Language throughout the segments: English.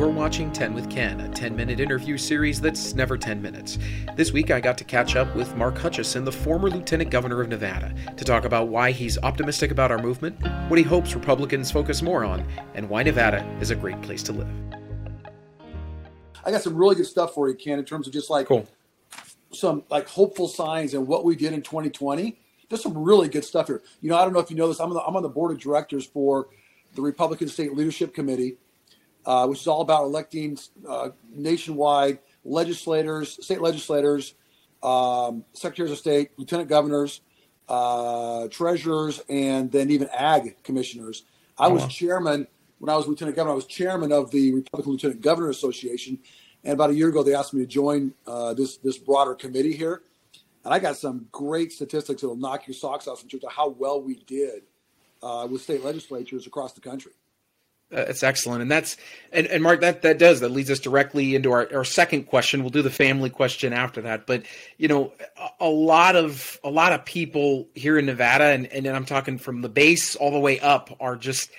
You're watching 10 with Ken, a 10 minute interview series that's never 10 minutes. This week, I got to catch up with Mark Hutchison, the former Lieutenant Governor of Nevada, to talk about why he's optimistic about our movement, what he hopes Republicans focus more on, and why Nevada is a great place to live. I got some really good stuff for you, Ken, in terms of just like cool. some like hopeful signs and what we did in 2020. There's some really good stuff here. You know, I don't know if you know this. I'm on the, I'm on the board of directors for the Republican State Leadership Committee, uh, which is all about electing uh, nationwide legislators, state legislators, um, secretaries of state, lieutenant governors, uh, treasurers, and then even ag commissioners. I was chairman when I was lieutenant governor. I was chairman of the Republican Lieutenant Governor Association, and about a year ago, they asked me to join uh, this this broader committee here. And I got some great statistics that'll knock your socks off in terms of how well we did uh, with state legislatures across the country. Uh, that's excellent, and that's and, and Mark that that does that leads us directly into our, our second question. We'll do the family question after that, but you know, a, a lot of a lot of people here in Nevada, and and I'm talking from the base all the way up, are just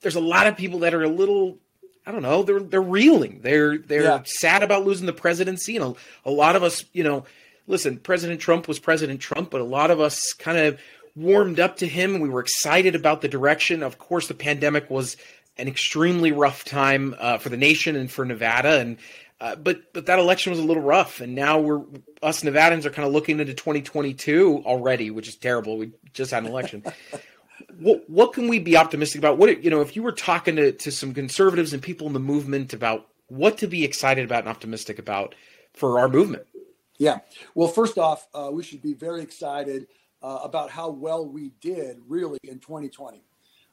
there's a lot of people that are a little I don't know they're they're reeling. They're they're yeah. sad about losing the presidency, and a, a lot of us, you know, listen, President Trump was President Trump, but a lot of us kind of warmed up to him. We were excited about the direction. Of course, the pandemic was an extremely rough time uh, for the nation and for Nevada, and uh, but but that election was a little rough, and now we're us Nevadans are kind of looking into 2022 already, which is terrible. We just had an election. what what can we be optimistic about? What you know, if you were talking to, to some conservatives and people in the movement about what to be excited about and optimistic about for our movement. Yeah. Well, first off, uh, we should be very excited uh, about how well we did really in 2020.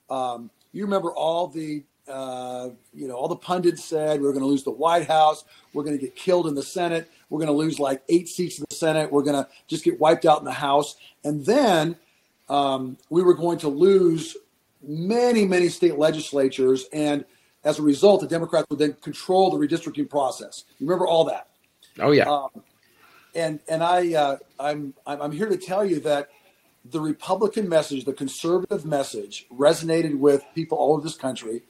Um, you remember all the uh, you know all the pundits said we are going to lose the White House, we're going to get killed in the Senate, we're going to lose like eight seats in the Senate, we're going to just get wiped out in the House, and then um, we were going to lose many many state legislatures, and as a result, the Democrats would then control the redistricting process. You remember all that? Oh yeah. Um, and and I uh, I'm I'm here to tell you that the Republican message, the conservative message, resonated with people all over this country,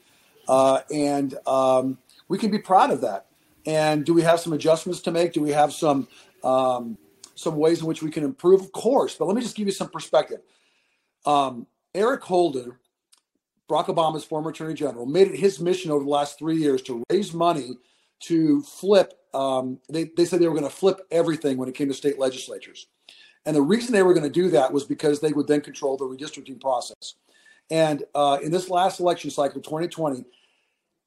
uh, and um, we can be proud of that. And do we have some adjustments to make? Do we have some um, some ways in which we can improve? Of course, but let me just give you some perspective. Um, Eric Holder, Barack Obama's former Attorney General, made it his mission over the last three years to raise money to flip. Um, they, they said they were going to flip everything when it came to state legislatures. And the reason they were going to do that was because they would then control the redistricting process. And uh, in this last election cycle, 2020,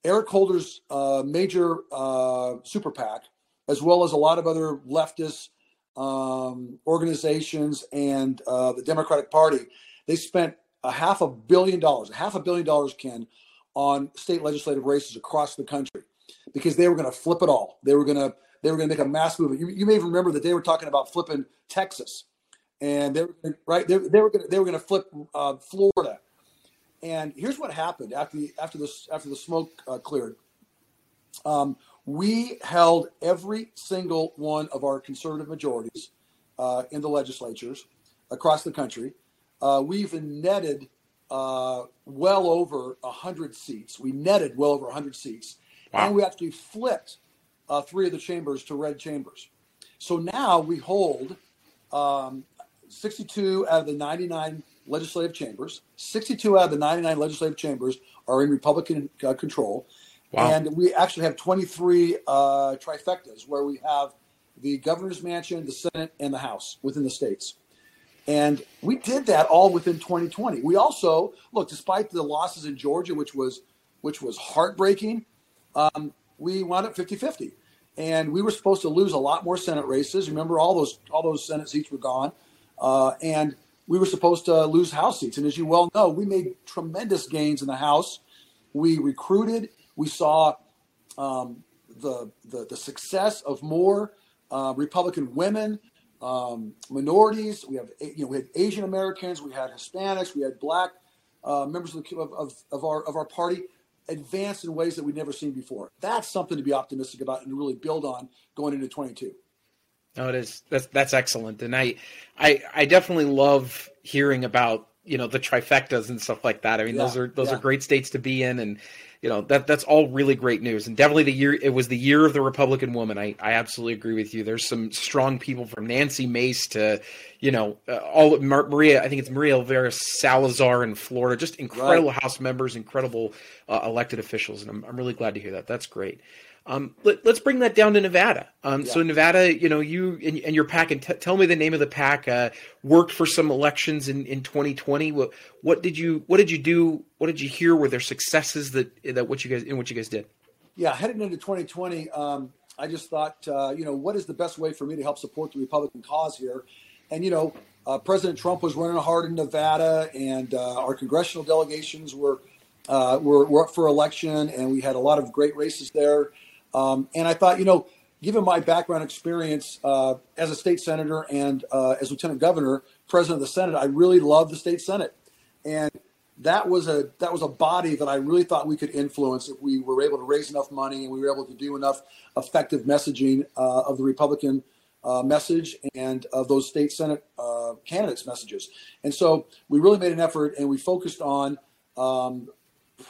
Eric Holder's uh, major uh, super PAC, as well as a lot of other leftist um, organizations and uh, the Democratic Party, they spent a half a billion dollars, a half a billion dollars, Ken, on state legislative races across the country because they were going to flip it all. They were going to they were going to make a mass movement. You, you may remember that they were talking about flipping Texas, and they were right. They, they were going to, they were going to flip uh, Florida. And here's what happened after the after the after the smoke uh, cleared. Um, we held every single one of our conservative majorities uh, in the legislatures across the country. Uh, we even netted uh, well over 100 seats. We netted well over 100 seats. Wow. And we actually flipped uh, three of the chambers to red chambers. So now we hold um, 62 out of the 99 legislative chambers. 62 out of the 99 legislative chambers are in Republican uh, control. Wow. And we actually have 23 uh, trifectas where we have the governor's mansion, the Senate, and the House within the states. And we did that all within 2020. We also look, despite the losses in Georgia, which was which was heartbreaking, um, we wound up 50-50. And we were supposed to lose a lot more Senate races. Remember, all those all those Senate seats were gone, uh, and we were supposed to lose House seats. And as you well know, we made tremendous gains in the House. We recruited. We saw um, the, the, the success of more uh, Republican women, um, minorities. We have you know we had Asian Americans, we had Hispanics, we had Black uh, members of, the, of, of our of our party advance in ways that we'd never seen before. That's something to be optimistic about and to really build on going into 22. No, it is. That's that's excellent, and I, I, I definitely love hearing about you know the trifectas and stuff like that. I mean, yeah, those are those yeah. are great states to be in, and you know that that's all really great news, and definitely the year it was the year of the Republican woman. I I absolutely agree with you. There's some strong people from Nancy Mace to, you know, uh, all Mar- Maria. I think it's Maria Elvira Salazar in Florida. Just incredible right. House members, incredible uh, elected officials, and I'm I'm really glad to hear that. That's great. Um, let, us bring that down to Nevada. Um, yeah. So Nevada, you know, you and, and your PAC, and t- tell me the name of the PAC. Uh, worked for some elections in, in 2020. What what did you what did you do? What did you hear? Were there successes that that what you guys in what you guys did? Yeah, heading into 2020, um, I just thought, uh, you know, what is the best way for me to help support the Republican cause here? And you know, uh, President Trump was running hard in Nevada, and uh, our congressional delegations were, uh, were were up for election, and we had a lot of great races there. Um, and I thought, you know, given my background experience uh, as a state senator and uh, as lieutenant governor, president of the Senate, I really love the state Senate, and that was a that was a body that I really thought we could influence if we were able to raise enough money and we were able to do enough effective messaging uh, of the Republican uh, message and of those state Senate uh, candidates' messages. And so we really made an effort and we focused on um,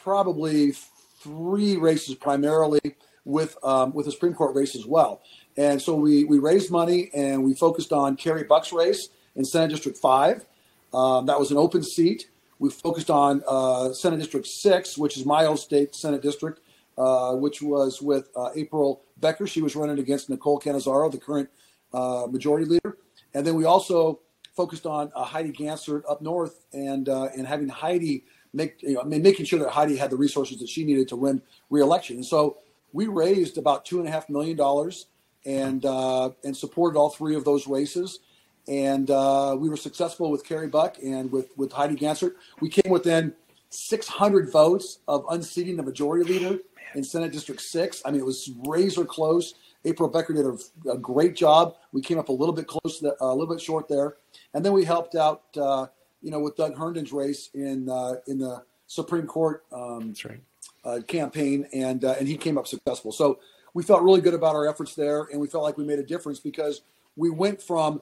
probably three races primarily with um, with the Supreme Court race as well. And so we we raised money and we focused on Carrie Buck's race in Senate District Five. Um, that was an open seat. We focused on uh, Senate District Six, which is my old state Senate district, uh, which was with uh, April Becker. She was running against Nicole Cannizzaro, the current uh, majority leader. And then we also focused on uh, Heidi Gansert up north and uh, and having Heidi make you know, I mean, making sure that Heidi had the resources that she needed to win reelection. And so we raised about two and a half million dollars and uh, and supported all three of those races. And uh, we were successful with Carrie Buck and with with Heidi Gansert. We came within 600 votes of unseating the majority leader in Senate District Six. I mean, it was razor close. April Becker did a, a great job. We came up a little bit close, the, uh, a little bit short there, and then we helped out, uh, you know, with Doug Herndon's race in uh, in the Supreme Court. Um, right uh, campaign, and uh, and he came up successful. So we felt really good about our efforts there, and we felt like we made a difference because we went from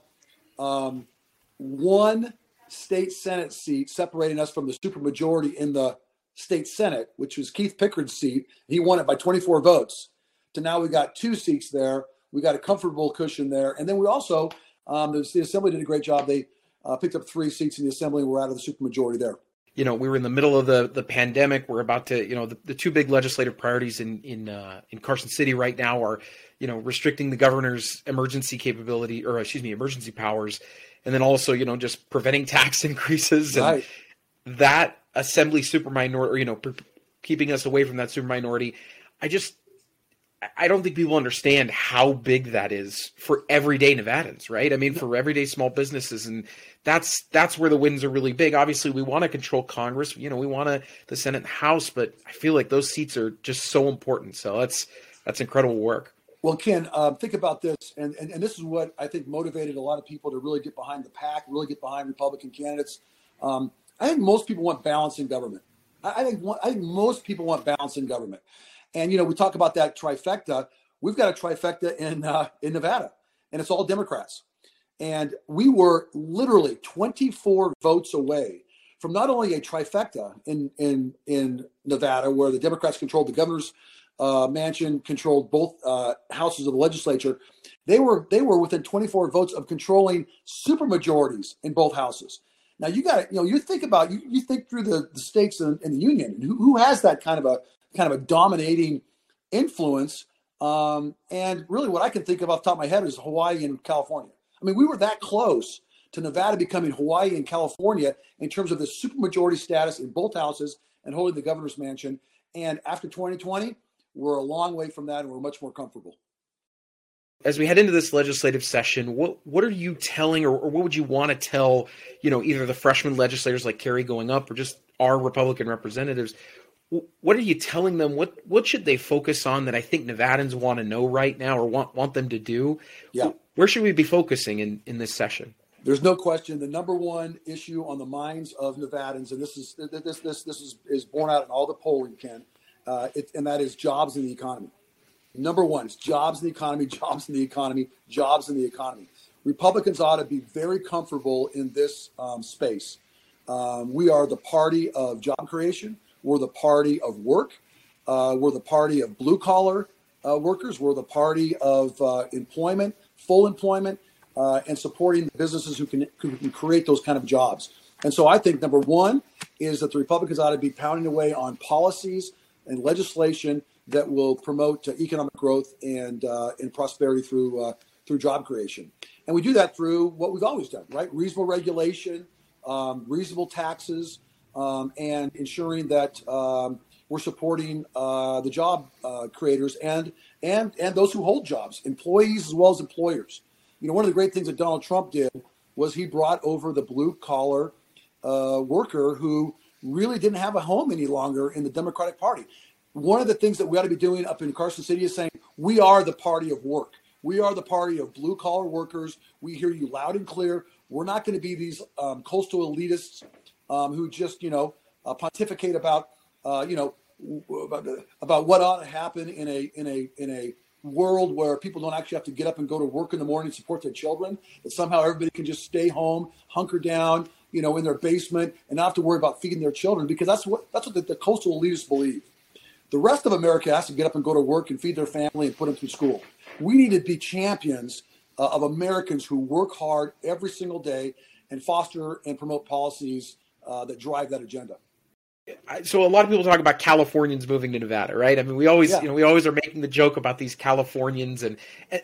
um, one state senate seat separating us from the supermajority in the state senate, which was Keith Pickard's seat. He won it by 24 votes. To now we got two seats there. We got a comfortable cushion there, and then we also um, the, the assembly did a great job. They uh, picked up three seats in the assembly, and we're out of the supermajority there you know, we were in the middle of the the pandemic. We're about to, you know, the, the two big legislative priorities in in uh, in Carson City right now are, you know, restricting the governor's emergency capability or excuse me, emergency powers, and then also, you know, just preventing tax increases and that assembly super minority, or you know, keeping us away from that super minority. I just I don't think people understand how big that is for everyday Nevadans, right? I mean, for everyday small businesses, and that's that's where the wins are really big. Obviously, we want to control Congress, you know, we want to the Senate and House, but I feel like those seats are just so important. So that's that's incredible work. Well, Ken, um, think about this, and, and and this is what I think motivated a lot of people to really get behind the PAC, really get behind Republican candidates. Um, I think most people want balance in government. I, I think I think most people want balance in government. And you know, we talk about that trifecta. We've got a trifecta in uh, in Nevada, and it's all Democrats. And we were literally 24 votes away from not only a trifecta in in in Nevada, where the Democrats controlled the governor's uh, mansion, controlled both uh, houses of the legislature. They were they were within 24 votes of controlling supermajorities in both houses. Now you got you know you think about you, you think through the, the states in the union who, who has that kind of a kind of a dominating influence. Um, and really, what I can think of off the top of my head is Hawaii and California. I mean, we were that close to Nevada becoming Hawaii and California in terms of the supermajority status in both houses and holding the governor's mansion. And after 2020, we're a long way from that, and we're much more comfortable. As we head into this legislative session, what what are you telling, or, or what would you want to tell, you know, either the freshman legislators like Carrie going up, or just our Republican representatives? What are you telling them? What what should they focus on that I think Nevadans want to know right now or want want them to do? Yeah. Where should we be focusing in in this session? There's no question the number one issue on the minds of Nevadans, and this is this this this is, is borne out in all the polling, Ken, uh, it, and that is jobs in the economy. Number one is jobs in the economy, jobs in the economy, jobs in the economy. Republicans ought to be very comfortable in this um, space. Um, we are the party of job creation. We're the party of work. Uh, we're the party of blue collar uh, workers. We're the party of uh, employment, full employment, uh, and supporting the businesses who can, who can create those kind of jobs. And so I think number one is that the Republicans ought to be pounding away on policies and legislation that will promote uh, economic growth and uh, and prosperity through through job creation. And we do that through what we've always done, right? Reasonable regulation, um, reasonable taxes, um, and ensuring that um, we're supporting uh, the job uh, creators and and and those who hold jobs, employees as well as employers. You know, one of the great things that Donald Trump did was he brought over the blue collar uh, worker who really didn't have a home any longer in the Democratic Party. One of the things that we ought to be doing up in Carson City is saying we are the party of work. We are the party of blue collar workers. We hear you loud and clear. We're not going to be these um, coastal elitists um, who just, you know, uh, pontificate about, uh, you know, about, about what ought to happen in a in a in a world where people don't actually have to get up and go to work in the morning and support their children. That somehow everybody can just stay home, hunker down, you know, in their basement, and not have to worry about feeding their children because that's what that's what the, the coastal elitists believe. The rest of America has to get up and go to work and feed their family and put them through school. We need to be champions uh, of Americans who work hard every single day and foster and promote policies uh, that drive that agenda. So a lot of people talk about Californians moving to Nevada, right? I mean, we always, yeah. you know, we always are making the joke about these Californians, and, and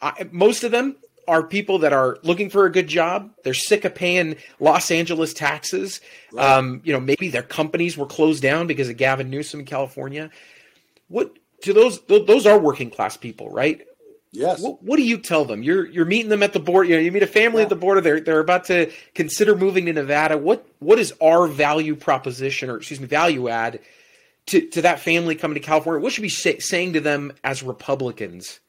I, most of them are people that are looking for a good job. They're sick of paying Los Angeles taxes. Right. Um, you know, maybe their companies were closed down because of Gavin Newsom in California. What to those? Those are working class people, right? Yes. What, what, do you tell them? You're you're meeting them at the board. You know, you meet a family yeah. at the border. They're they're about to consider moving to Nevada. What what is our value proposition, or excuse me, value add to to that family coming to California? What should we say, saying to them as Republicans?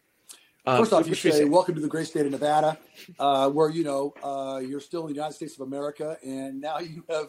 Um, First off, you say, say, "Welcome to the great state of Nevada," uh, where you know uh, you're still in the United States of America, and now you have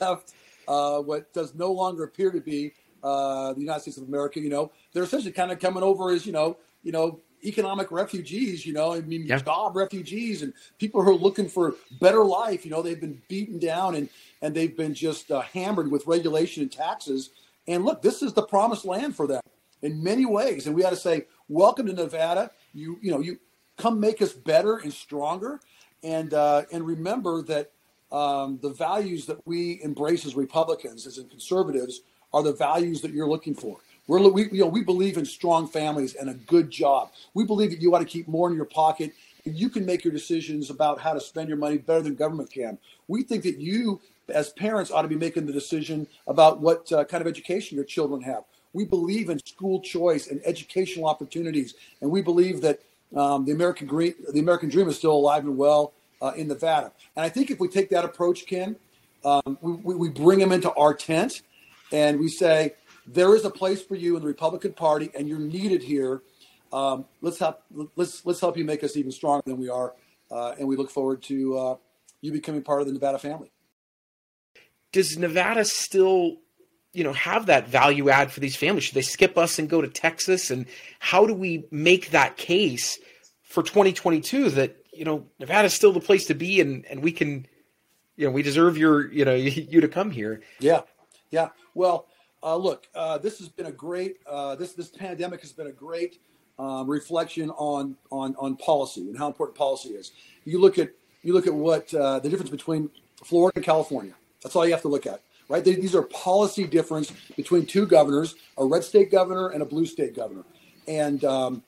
left uh, what does no longer appear to be uh, the United States of America. You know, they're essentially kind of coming over as you know, you know, economic refugees. You know, I mean, yeah. job refugees and people who are looking for better life. You know, they've been beaten down and and they've been just uh, hammered with regulation and taxes. And look, this is the promised land for them in many ways, and we got to say, "Welcome to Nevada." You you know you come make us better and stronger, and uh, and remember that um, the values that we embrace as Republicans, as in conservatives, are the values that you're looking for. We're, we, you know, we believe in strong families and a good job. We believe that you ought to keep more in your pocket and you can make your decisions about how to spend your money better than government can. We think that you, as parents, ought to be making the decision about what uh, kind of education your children have. We believe in school choice and educational opportunities, and we believe that um, the American dream, the American dream is still alive and well uh, in Nevada. And I think if we take that approach, Ken, um, we, we bring them into our tent, and we say there is a place for you in the Republican Party, and you're needed here. Um, let's help. Let's let's help you make us even stronger than we are, uh, and we look forward to uh, you becoming part of the Nevada family. Does Nevada still you know have that value add for these families should they skip us and go to texas and how do we make that case for 2022 that you know nevada's still the place to be and and we can you know we deserve your you know you to come here yeah yeah well uh, look uh, this has been a great uh, this this pandemic has been a great um, reflection on on on policy and how important policy is you look at you look at what uh, the difference between florida and california that's all you have to look at right? They, these are policy difference between two governors, a red state governor and a blue state governor, and um,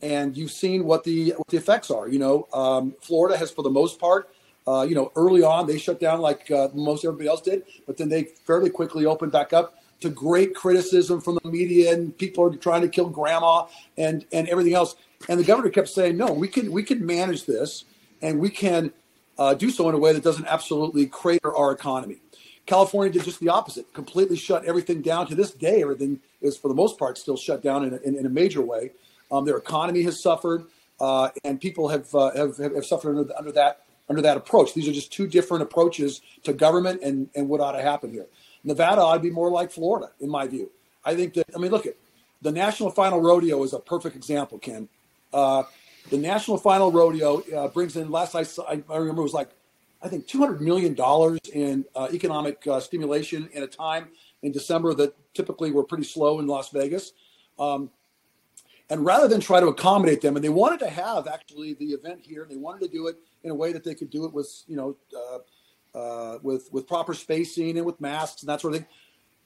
and you've seen what the what the effects are. You know, um, Florida has, for the most part, uh, you know, early on they shut down like uh, most everybody else did, but then they fairly quickly opened back up to great criticism from the media and people are trying to kill grandma and and everything else. And the governor kept saying, no, we can we can manage this and we can uh, do so in a way that doesn't absolutely crater our economy. California did just the opposite, completely shut everything down. To this day, everything is, for the most part, still shut down in a, in, in a major way. Um, their economy has suffered, uh, and people have, uh, have, have suffered under, under that under that approach. These are just two different approaches to government and, and what ought to happen here. Nevada ought to be more like Florida, in my view. I think that, I mean, look at the National Final Rodeo is a perfect example, Ken. Uh, the National Final Rodeo uh, brings in, last I, saw, I remember it was like I think $200 million in uh, economic uh, stimulation in a time in December that typically were pretty slow in Las Vegas. Um, and rather than try to accommodate them, and they wanted to have actually the event here, they wanted to do it in a way that they could do it with, you know, uh, uh, with with proper spacing and with masks and that sort of thing.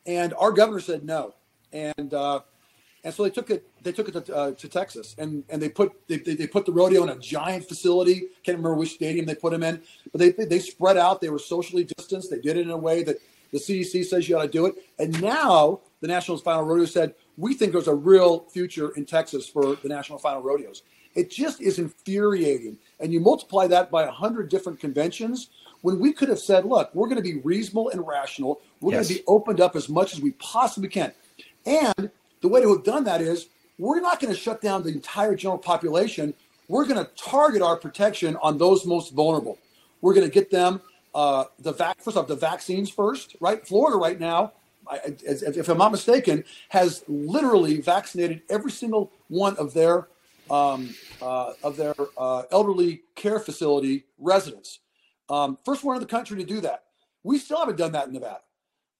And our governor said no, and uh, and so they took it they took it to, uh, to Texas, and and they put they, they put the rodeo in a giant facility. Can't remember which stadium they put them in, but they they spread out. They were socially distanced. They did it in a way that the CDC says you ought to do it. And now the National Final Rodeo said, we think there's a real future in Texas for the National Final Rodeos. It just is infuriating. And you multiply that by 100 different conventions when we could have said, look, we're going to be reasonable and rational. We're yes. going to be opened up as much as we possibly can. And the way to have done that is we're not going to shut down the entire general population. We're going to target our protection on those most vulnerable. We're going to get them uh, the vac first off the vaccines first, right? Florida right now, I, if I'm not mistaken, has literally vaccinated every single one of their um, uh, of their uh, elderly care facility residents. Um, first one in the country to do that. We still haven't done that in Nevada,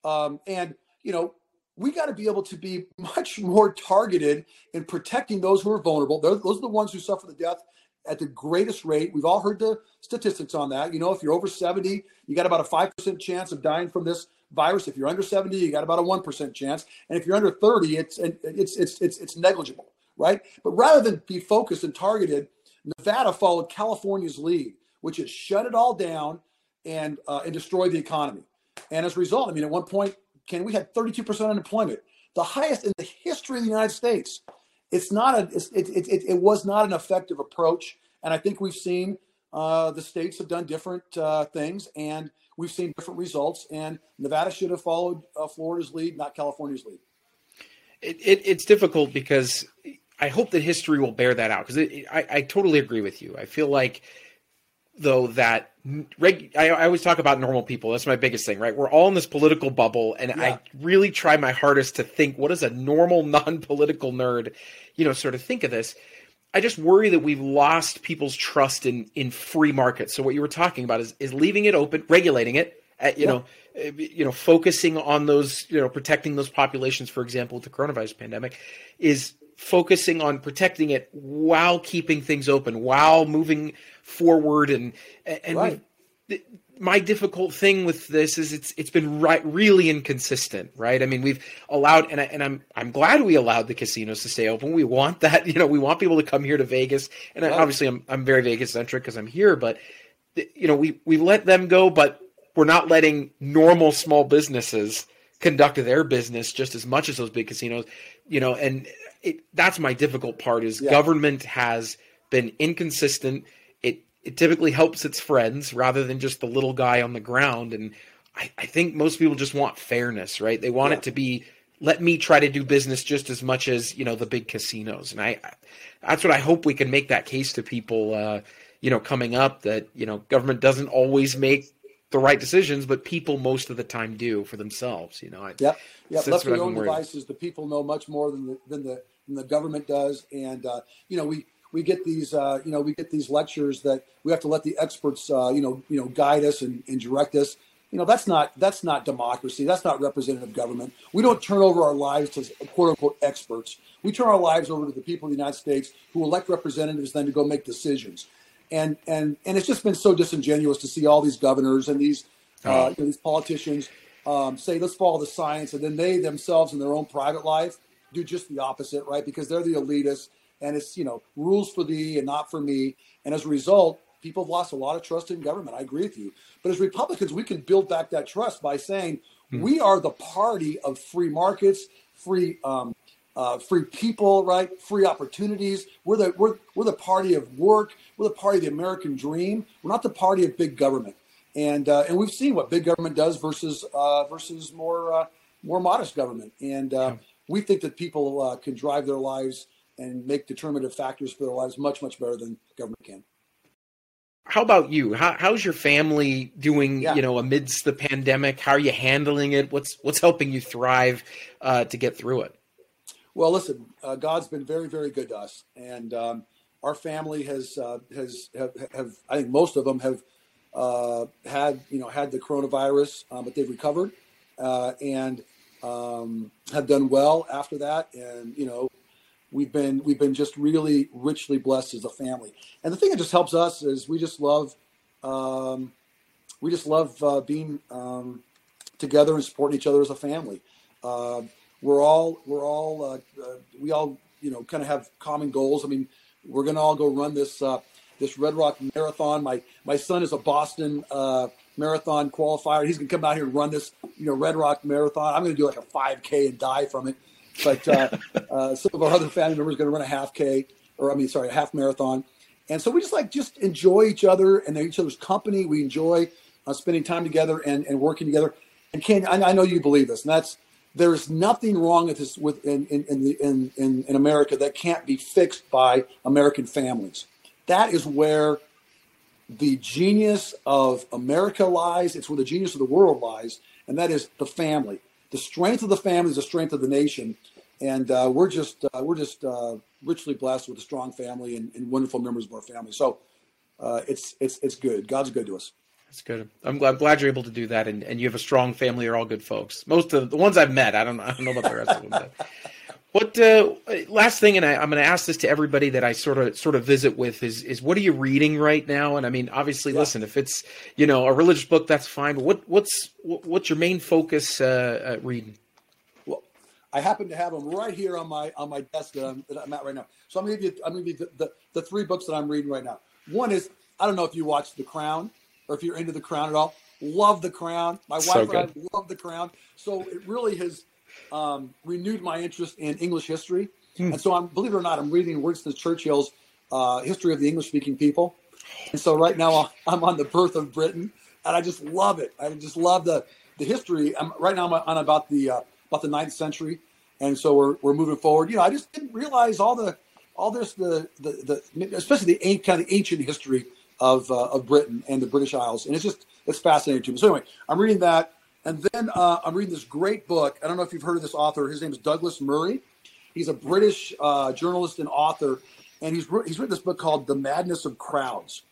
um, and you know we got to be able to be much more targeted in protecting those who are vulnerable. Those are the ones who suffer the death at the greatest rate. We've all heard the statistics on that. You know, if you're over 70, you got about a 5% chance of dying from this virus. If you're under 70, you got about a 1% chance. And if you're under 30, it's it's it's it's it's negligible, right? But rather than be focused and targeted, Nevada followed California's lead, which is shut it all down and uh, and destroy the economy. And as a result, I mean, at one point, Ken, we had 32% unemployment, the highest in the history of the United States it's not a it, it, it, it, was not an effective approach and i think we've seen uh, the states have done different uh, things and we've seen different results and nevada should have followed uh, florida's lead not california's lead. It, it's difficult because i hope that history will bear that out because I, I totally agree with you. I feel like though that reg, I, I, always talk about normal people. That's my biggest thing, right? We're all in this political bubble, and yeah. I really try my hardest to think what does a normal, non-political nerd, you know, sort of think of this. I just worry that we've lost people's trust in in free markets. So what you were talking about is is leaving it open, regulating it, at, you yeah. know, eh, you know, focusing on those, you know, protecting those populations, for example, with the coronavirus pandemic, is focusing on protecting it while keeping things open, while moving forward. And and right. my difficult thing with this is it's it's been right really inconsistent, right? I mean, we've allowed and I, and I'm I'm glad we allowed the casinos to stay open. We want that, you know, we want people to come here to Vegas, and right. obviously I'm I'm very Vegas centric because I'm here, but you know we we let them go, but we're not letting normal small businesses conduct their business just as much as those big casinos you know and it, that's my difficult part is yeah. government has been inconsistent. It it typically helps its friends rather than just the little guy on the ground. And I, I think most people just want fairness, right? They want yeah. it to be let me try to do business just as much as you know the big casinos. And I, I that's what I hope we can make that case to people. Uh, you know, coming up that you know government doesn't always make the right decisions, but people most of the time do for themselves. You know, I, yeah, yeah. Left to own devices, the people know much more than the than the than the government does, and uh, you know we we get these uh, you know we get these lectures that we have to let the experts uh, you know you know guide us and, and direct us. You know that's not that's not democracy. That's not representative government. We don't turn over our lives to quote unquote experts. We turn our lives over to the people of the United States who elect representatives then to go make decisions and and and it's just been so disingenuous to see all these governors and these uh, oh. you know, these politicians um, say let's follow the science, and then they themselves in their own private life do just the opposite, right? Because they're the elitists, and it's you know rules for thee and not for me, and as a result, people have lost a lot of trust in government. I agree with you, but as Republicans, we can build back that trust by saying hmm. we are the party of free markets, free um, uh, free people, right? Free opportunities. We're the we're, we're the party of work. We're the party of the American dream. We're not the party of big government. And uh, and we've seen what big government does versus uh, versus more uh, more modest government. And uh, yeah. We think that people uh, can drive their lives and make determinative factors for their lives much much better than government can. How about you? How, how's your family doing? Yeah. You know, amidst the pandemic, how are you handling it? What's what's helping you thrive to get through it? Well, listen, uh, God's been very, very good to us, and um, our family has uh, has have, have, I think most of them have uh, had you know had the coronavirus, uh, but they've recovered, uh, and um, have done well after that, and you know, we've been we've been just really richly blessed as a family. And the thing that just helps us is we just love um, we just love uh, being um, together and supporting each other as a family. Uh, we're all we're all uh, uh we all you know kind of have common goals. I mean, we're to all go run this uh, this Red Rock Marathon. My my son is a Boston uh, marathon qualifier. He's going to come out here and run this you know Red Rock Marathon. I'm going to do like a 5K and die from it. But uh, uh, some of our other family members are going to run a half K, or I mean, sorry, a half marathon. And so we just like just enjoy each other and each other's company. We enjoy uh, spending time together and, and working together. And Ken, I, I know you believe this, and that's there is nothing wrong with this with in in in, the, in, in, in America that can't be fixed by American families. That is where the genius of America lies. It's where the genius of the world lies, and that is the family. The strength of the family is the strength of the nation, and uh, we're just uh, we're just uh, richly blessed with a strong family and, and, wonderful members of our family. So uh, it's it's it's good. God's good to us. That's good. I'm glad, I'm glad you're able to do that, and, and you have a strong family. You're all good folks. Most of the ones I've met, I don't I don't know about the rest of them. But what uh, last thing, and I, am going to ask this to everybody that I sort of sort of visit with is is what are you reading right now? And I mean, obviously, yeah. listen, if it's you know a religious book, that's fine. But what what's what's your main focus uh, reading? Well, I happen to have them right here on my on my desk that I'm, that I'm at right now. So I'm going to give you I'm going to give you the, the, the three books that I'm reading right now. One is I don't know if you watched The Crown or if you're into The Crown at all. Love The Crown. My wife good. and I love The Crown. So it really has um, renewed my interest in English history. Hmm. And so I'm, believe it or not, I'm reading Winston Churchill's uh, History of the English Speaking People. And so right now I'm on the birth of Britain, and I just love it. I just love the the history. I'm right now I'm on about the uh, about the ninth century, and so we're we're moving forward. You know, I just didn't realize all the all this the the, the especially the kind of ancient history of uh, of Britain and the British Isles, and it's just it's fascinating to me. So anyway, I'm reading that, and then uh, I'm reading this great book. I don't know if you've heard of this author. His name is Douglas Murray. He's a British uh, journalist and author, and he's he's written this book called The Madness of Crowds,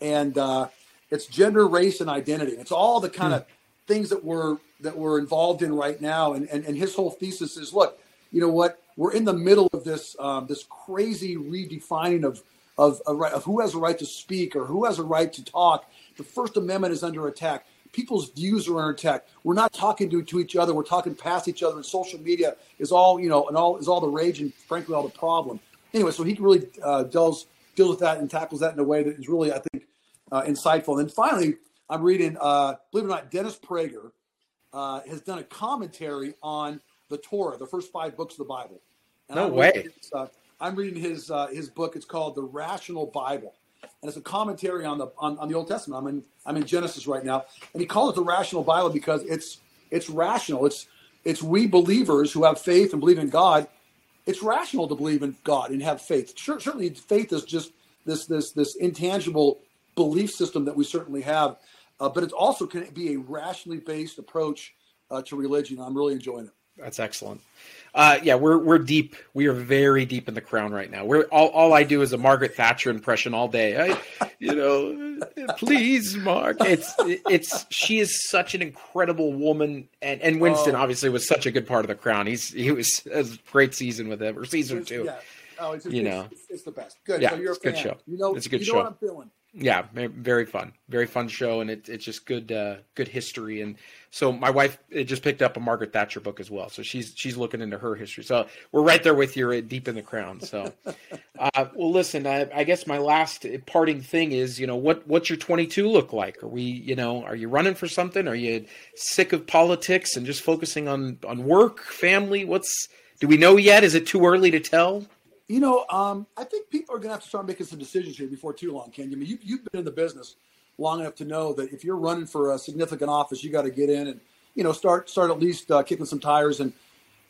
and uh, it's gender, race, and identity. It's all the kind of hmm. things that we're that we're involved in right now. And, and and his whole thesis is, look, you know what? We're in the middle of this um, this crazy redefining of of, of who has a right to speak or who has a right to talk. The First Amendment is under attack. People's views are under attack. We're not talking to, to each other. We're talking past each other. And social media is all you know, and all is all the rage and frankly all the problem. Anyway, so he really uh, deals deals with that and tackles that in a way that is really, I think, uh, insightful. And then finally, I'm reading, uh, believe it or not, Dennis Prager uh, has done a commentary on the Torah, the first five books of the Bible. And no way. Uh, I'm reading his uh, his book. It's called The Rational Bible, and it's a commentary on the on, on, the Old Testament. I'm in I'm in Genesis right now, and he called it the Rational Bible because it's it's rational. It's it's we believers who have faith and believe in God. It's rational to believe in God and have faith. Sure, certainly, faith is just this this this intangible belief system that we certainly have, uh, but it also can be a rationally based approach uh, to religion. I'm really enjoying it. That's excellent. Uh, yeah, we're we're deep. We are very deep in the crown right now. We're all, all I do is a Margaret Thatcher impression all day. I, you know, please, Mark. It's it's she is such an incredible woman, and and Winston oh. obviously was such a good part of the crown. He's he was a great season with him or season two. Yeah. Oh, it's, you know, it's, it's, the best. Good. Yeah, so you're a good show. You know, it's a good you show. Know what I'm feeling yeah very fun. Very fun show and it, it's just good uh, good history. And so my wife just picked up a margaret thatcher book as well. So she's she's looking into her history. So we're right there with you deep in the crown. So uh, well listen I, I, guess my last parting thing is you know what what's your 22 look like? Are we you know are you running for something? Are you sick of politics and just focusing on on work family? What's do we know yet? Is it too early to tell you know, um, I think people are going to have to start making some decisions here before too long, Ken. I mean, you, you've been in the business long enough to know that if you're running for a significant office, you got to get in and you know start start at least uh, kicking some tires and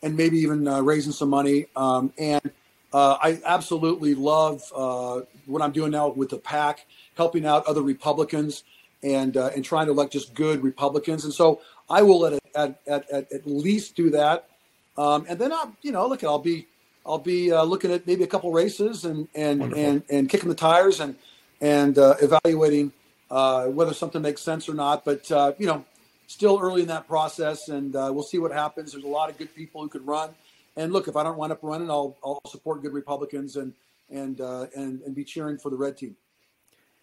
and maybe even uh, raising some money. Um, and uh, I absolutely love uh, what I'm doing now with the PAC, helping out other Republicans and uh, and trying to elect just good Republicans. And so I will at at at, at, least do that. Um, and then I, you know, look, I'll be I'll be uh, looking at maybe a couple races and and and, and kicking the tires and and uh, evaluating uh, whether something makes sense or not. But uh, you know, still early in that process, and uh, we'll see what happens. There's a lot of good people who could run, and look, if I don't wind up running, I'll I'll support good Republicans and and uh, and and be cheering for the red team.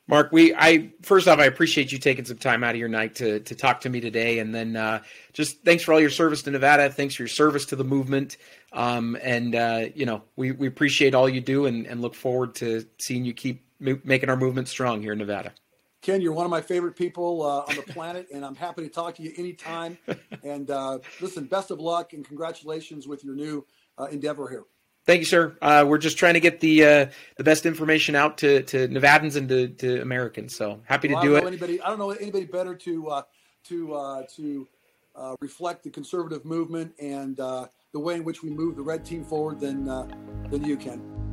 Mark, we I first off I appreciate you taking some time out of your night to to talk to me today, and then uh, just thanks for all your service to Nevada. Thanks for your service to the movement, um, and uh, you know we we appreciate all you do, and, and look forward to seeing you keep making our movement strong here in Nevada. Ken, you're one of my favorite people uh, on the planet, and I'm happy to talk to you anytime. And uh, listen, best of luck and congratulations with your new uh, endeavor here. Thank you, sir. Uh, we're just trying to get the uh, the best information out to, to Nevadans and to, to Americans. So happy well, to do it. Anybody, I don't know anybody better to uh, to to reflect the conservative movement and the way in which we move the red team forward than than you can.